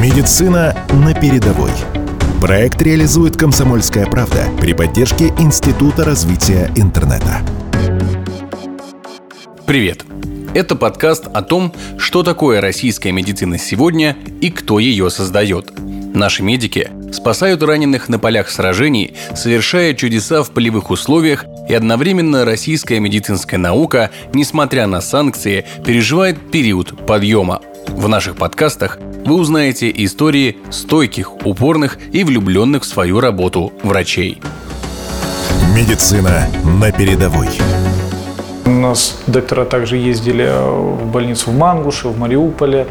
Медицина на передовой. Проект реализует «Комсомольская правда» при поддержке Института развития интернета. Привет! Это подкаст о том, что такое российская медицина сегодня и кто ее создает. Наши медики спасают раненых на полях сражений, совершая чудеса в полевых условиях, и одновременно российская медицинская наука, несмотря на санкции, переживает период подъема. В наших подкастах вы узнаете истории стойких, упорных и влюбленных в свою работу врачей. Медицина на передовой. У нас доктора также ездили в больницу в Мангуше, в Мариуполе,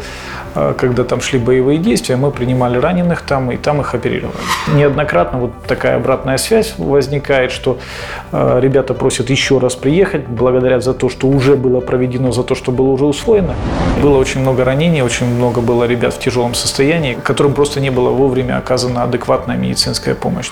а, когда там шли боевые действия, мы принимали раненых там и там их оперировали. Неоднократно вот такая обратная связь возникает, что а, ребята просят еще раз приехать, благодарят за то, что уже было проведено, за то, что было уже усвоено. Было очень много ранений, очень много было ребят в тяжелом состоянии, которым просто не было вовремя оказана адекватная медицинская помощь.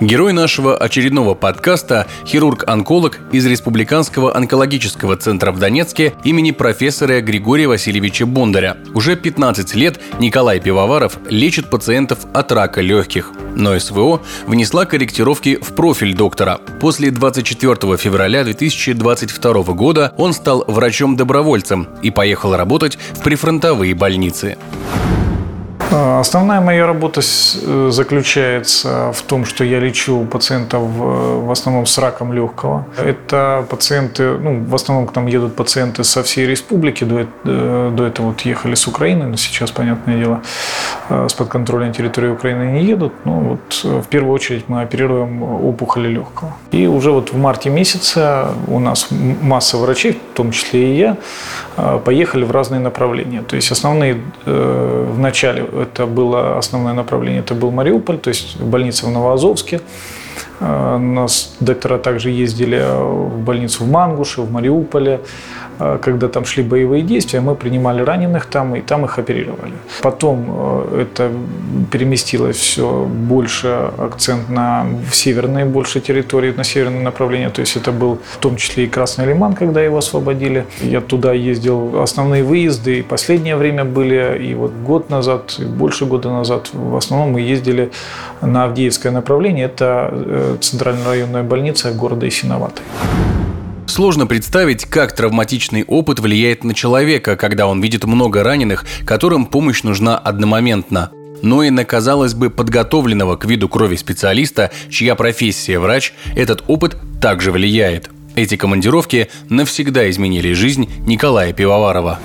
Герой нашего очередного подкаста – хирург-онколог из Республиканского онкологического центра в Донецке имени профессора Григория Васильевича Бондаря. Уже 15 лет Николай Пивоваров лечит пациентов от рака легких. Но СВО внесла корректировки в профиль доктора. После 24 февраля 2022 года он стал врачом-добровольцем и поехал работать в прифронтовые больницы. А, основная моя работа э, заключается в том, что я лечу пациентов в основном с раком легкого. Это пациенты, ну, в основном к нам едут пациенты со всей республики. До, э, этого вот ехали с Украины, но сейчас, понятное дело, э, с подконтрольной территории Украины не едут. Ну, вот в первую очередь мы оперируем опухоли легкого. И уже вот в марте месяце у нас масса врачей, в том числе и я, поехали в разные направления. То есть основные в начале это было основное направление, это был Мариуполь, то есть больница в Новоазовске. Э, у нас доктора также ездили в больницу в Мангуше, в Мариуполе. Э, когда там шли боевые действия, мы принимали раненых там и там их оперировали. Потом э, это переместилось все больше акцент на северные больше территории, на северное направление. То есть это был в том числе и Красный Лиман, когда его освободили. Я туда ездил, основные выезды и последнее время были, и вот год назад, и больше года назад в основном мы ездили на Авдеевское направление. Это центральная районная больница города Исиноватой. Сложно представить, как травматичный опыт влияет на человека, когда он видит много раненых, которым помощь нужна одномоментно. Но и на, казалось бы, подготовленного к виду крови специалиста, чья профессия врач, этот опыт также влияет. Эти командировки навсегда изменили жизнь Николая Пивоварова.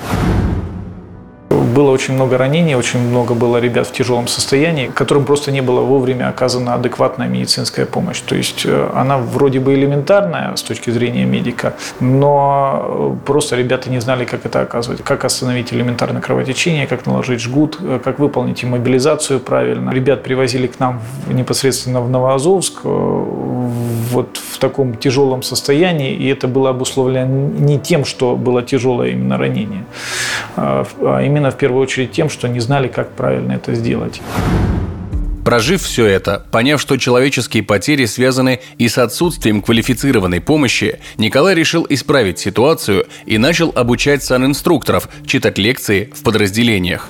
Было очень много ранений, очень много было ребят в тяжелом состоянии, которым просто не было вовремя оказана адекватная медицинская помощь. То есть э, она вроде бы элементарная с точки зрения медика, но просто ребята не знали, как это оказывать, как остановить элементарное кровотечение, как наложить жгут, э, как выполнить иммобилизацию правильно. Ребят привозили к нам непосредственно в Новоазовск, э, вот в таком тяжелом состоянии, и это было обусловлено не тем, что было тяжелое именно ранение, а, а именно в первую очередь тем, что не знали, как правильно это сделать. Прожив все это, поняв, что человеческие потери связаны и с отсутствием квалифицированной помощи, Николай решил исправить ситуацию и начал обучать санинструкторов читать лекции в подразделениях.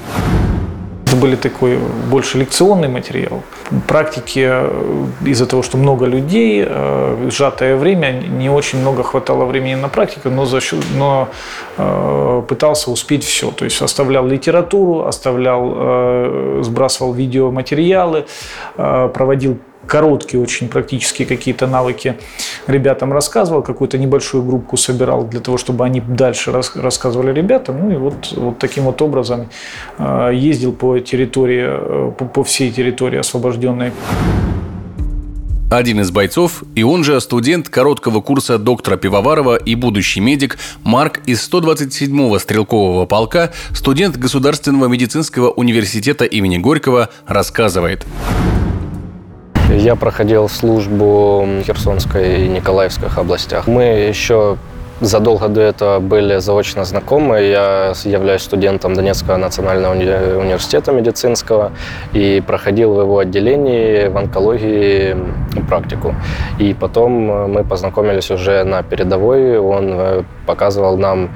Это были такой больше лекционный материал. Практики э, из-за того, что много людей, э, сжатое время, не очень много хватало времени на практику, но, за счет, но э, пытался успеть все. То есть оставлял литературу, оставлял, сбрасывал видеоматериалы, проводил короткие очень практические какие-то навыки ребятам рассказывал, какую-то небольшую группу собирал для того, чтобы они дальше рассказывали ребятам. Ну и вот, вот таким вот образом э, ездил по территории, э, по, по всей территории освобожденной. Один из бойцов, и он же студент короткого курса доктора Пивоварова и будущий медик Марк из 127-го стрелкового полка, студент Государственного медицинского университета имени Горького, рассказывает. Я проходил службу в Херсонской и Николаевской областях. Мы еще задолго до этого были заочно знакомы. Я являюсь студентом Донецкого национального уни- университета медицинского и проходил в его отделении в онкологии практику. И потом мы познакомились уже на передовой. Он э, показывал нам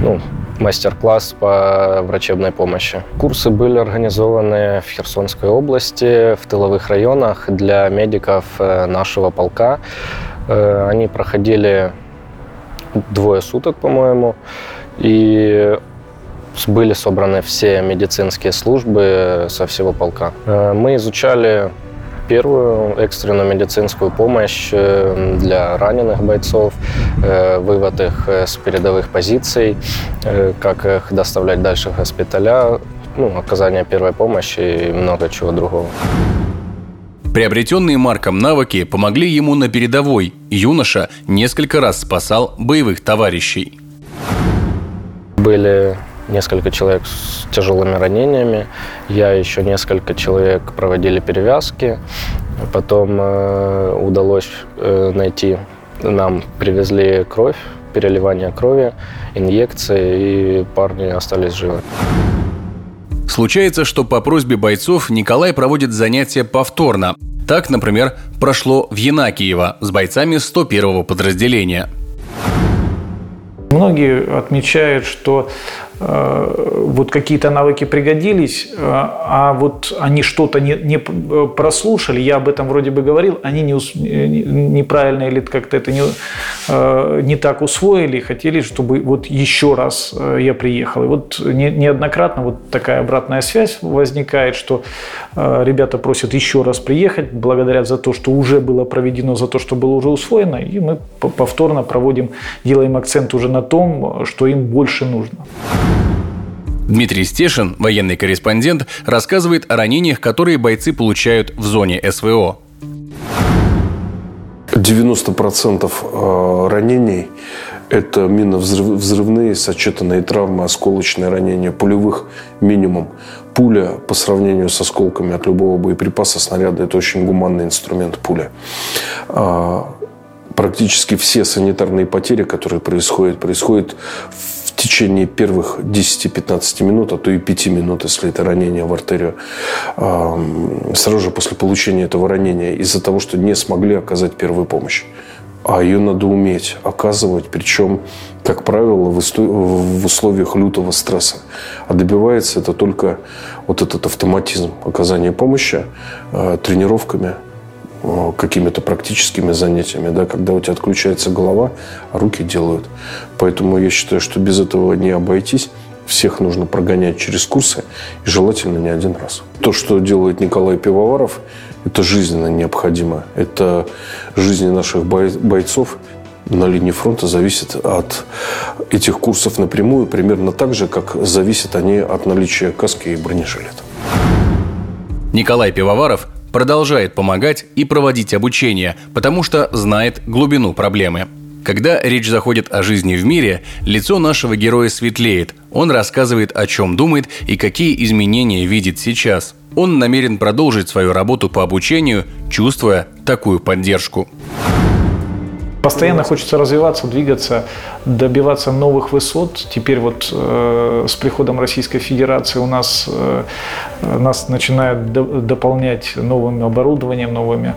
ну, мастер-класс по врачебной помощи. Курсы были организованы в Херсонской области, в тыловых районах для медиков э, нашего полка. Э, они проходили двое суток, по-моему, и были собраны все медицинские службы со всего полка. Э, мы изучали первую экстренную медицинскую помощь для раненых бойцов, вывод их с передовых позиций, как их доставлять дальше в госпиталя, ну, оказание первой помощи и много чего другого. Приобретенные Марком навыки помогли ему на передовой. Юноша несколько раз спасал боевых товарищей. Были несколько человек с тяжелыми ранениями. Я еще несколько человек проводили перевязки. Потом э, удалось э, найти, нам привезли кровь, переливание крови, инъекции, и парни остались живы. Случается, что по просьбе бойцов Николай проводит занятия повторно. Так, например, прошло в Янакиево с бойцами 101-го подразделения. Многие отмечают, что вот какие-то навыки пригодились, э, а вот они что-то не, не прослушали, я об этом вроде бы говорил, они не, неправильно или как-то это не, э, не так усвоили, хотели, чтобы вот еще раз я приехал. И вот не, неоднократно вот такая обратная связь возникает, что ребята просят еще раз приехать, благодарят за то, что уже было проведено, за то, что было уже усвоено, и мы повторно проводим, делаем акцент уже на том, что им больше нужно. Дмитрий Стешин, военный корреспондент, рассказывает о ранениях, которые бойцы получают в зоне СВО. 90% э, ранений – это минно-взрывные, сочетанные травмы, осколочные ранения, пулевых минимум. Пуля по сравнению с осколками от любого боеприпаса, снаряда – это очень гуманный инструмент пуля. А, практически все санитарные потери, которые происходят, происходят течение первых 10-15 минут, а то и 5 минут, если это ранение в артерию, сразу же после получения этого ранения, из-за того, что не смогли оказать первую помощь. А ее надо уметь оказывать, причем, как правило, в условиях лютого стресса. А добивается это только вот этот автоматизм оказания помощи а, тренировками, Э, какими-то практическими занятиями, да, когда у тебя отключается голова, а руки делают. Поэтому я считаю, что без этого не обойтись. Всех нужно прогонять через курсы и желательно не один раз. То, что делает Николай Пивоваров, это жизненно необходимо. Это жизни наших бойцов на линии фронта зависит от этих курсов напрямую, примерно так же, как зависят они от наличия каски и бронежилета. Николай Пивоваров продолжает помогать и проводить обучение, потому что знает глубину проблемы. Когда речь заходит о жизни в мире, лицо нашего героя светлеет. Он рассказывает, о чем думает и какие изменения видит сейчас. Он намерен продолжить свою работу по обучению, чувствуя такую поддержку. Постоянно хочется развиваться, двигаться, добиваться новых высот. Теперь вот э, с приходом Российской Федерации у нас э, нас начинают до, дополнять новым оборудованием, новыми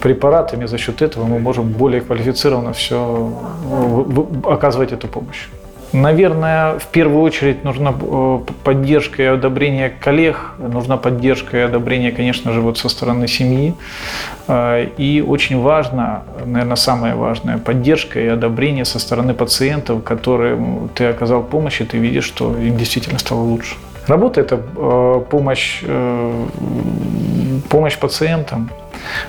препаратами. За счет этого мы можем более квалифицированно все в, в, оказывать эту помощь. Наверное, в первую очередь нужна э, поддержка и одобрение коллег, нужна поддержка и одобрение, конечно же, вот со стороны семьи. Э, и очень важно, наверное, самое важное, поддержка и одобрение со стороны пациентов, которым ты оказал помощь, и ты видишь, что им действительно стало лучше. Работа – это э, помощь, помощь пациентам,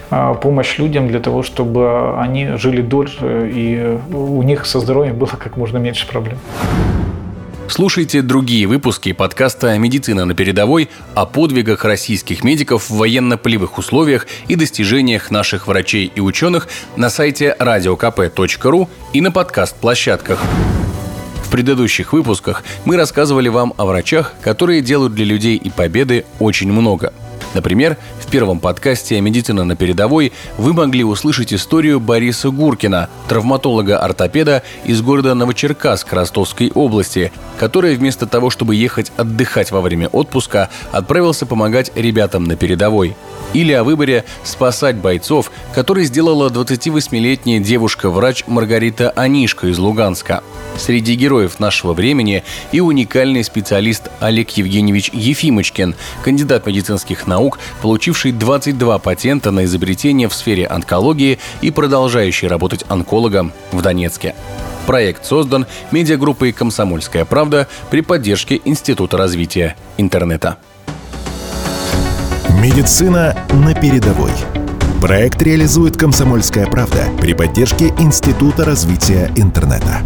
помощь людям для того, чтобы они жили дольше и у них со здоровьем было как можно меньше проблем. Слушайте другие выпуски подкаста «Медицина на передовой» о подвигах российских медиков в военно-полевых условиях и достижениях наших врачей и ученых на сайте radiokp.ru и на подкаст-площадках. В предыдущих выпусках мы рассказывали вам о врачах, которые делают для людей и победы очень много – Например, в первом подкасте «Медицина на передовой» вы могли услышать историю Бориса Гуркина, травматолога-ортопеда из города Новочеркасск Ростовской области, который вместо того, чтобы ехать отдыхать во время отпуска, отправился помогать ребятам на передовой. Или о выборе спасать бойцов, который сделала 28-летняя девушка-врач Маргарита Анишко из Луганска. Среди героев нашего времени и уникальный специалист Олег Евгеньевич Ефимочкин, кандидат медицинских наук, получивший 22 патента на изобретение в сфере онкологии и продолжающий работать онкологом в Донецке. Проект создан медиагруппой «Комсомольская правда» при поддержке Института развития интернета. Медицина на передовой. Проект реализует «Комсомольская правда» при поддержке Института развития интернета.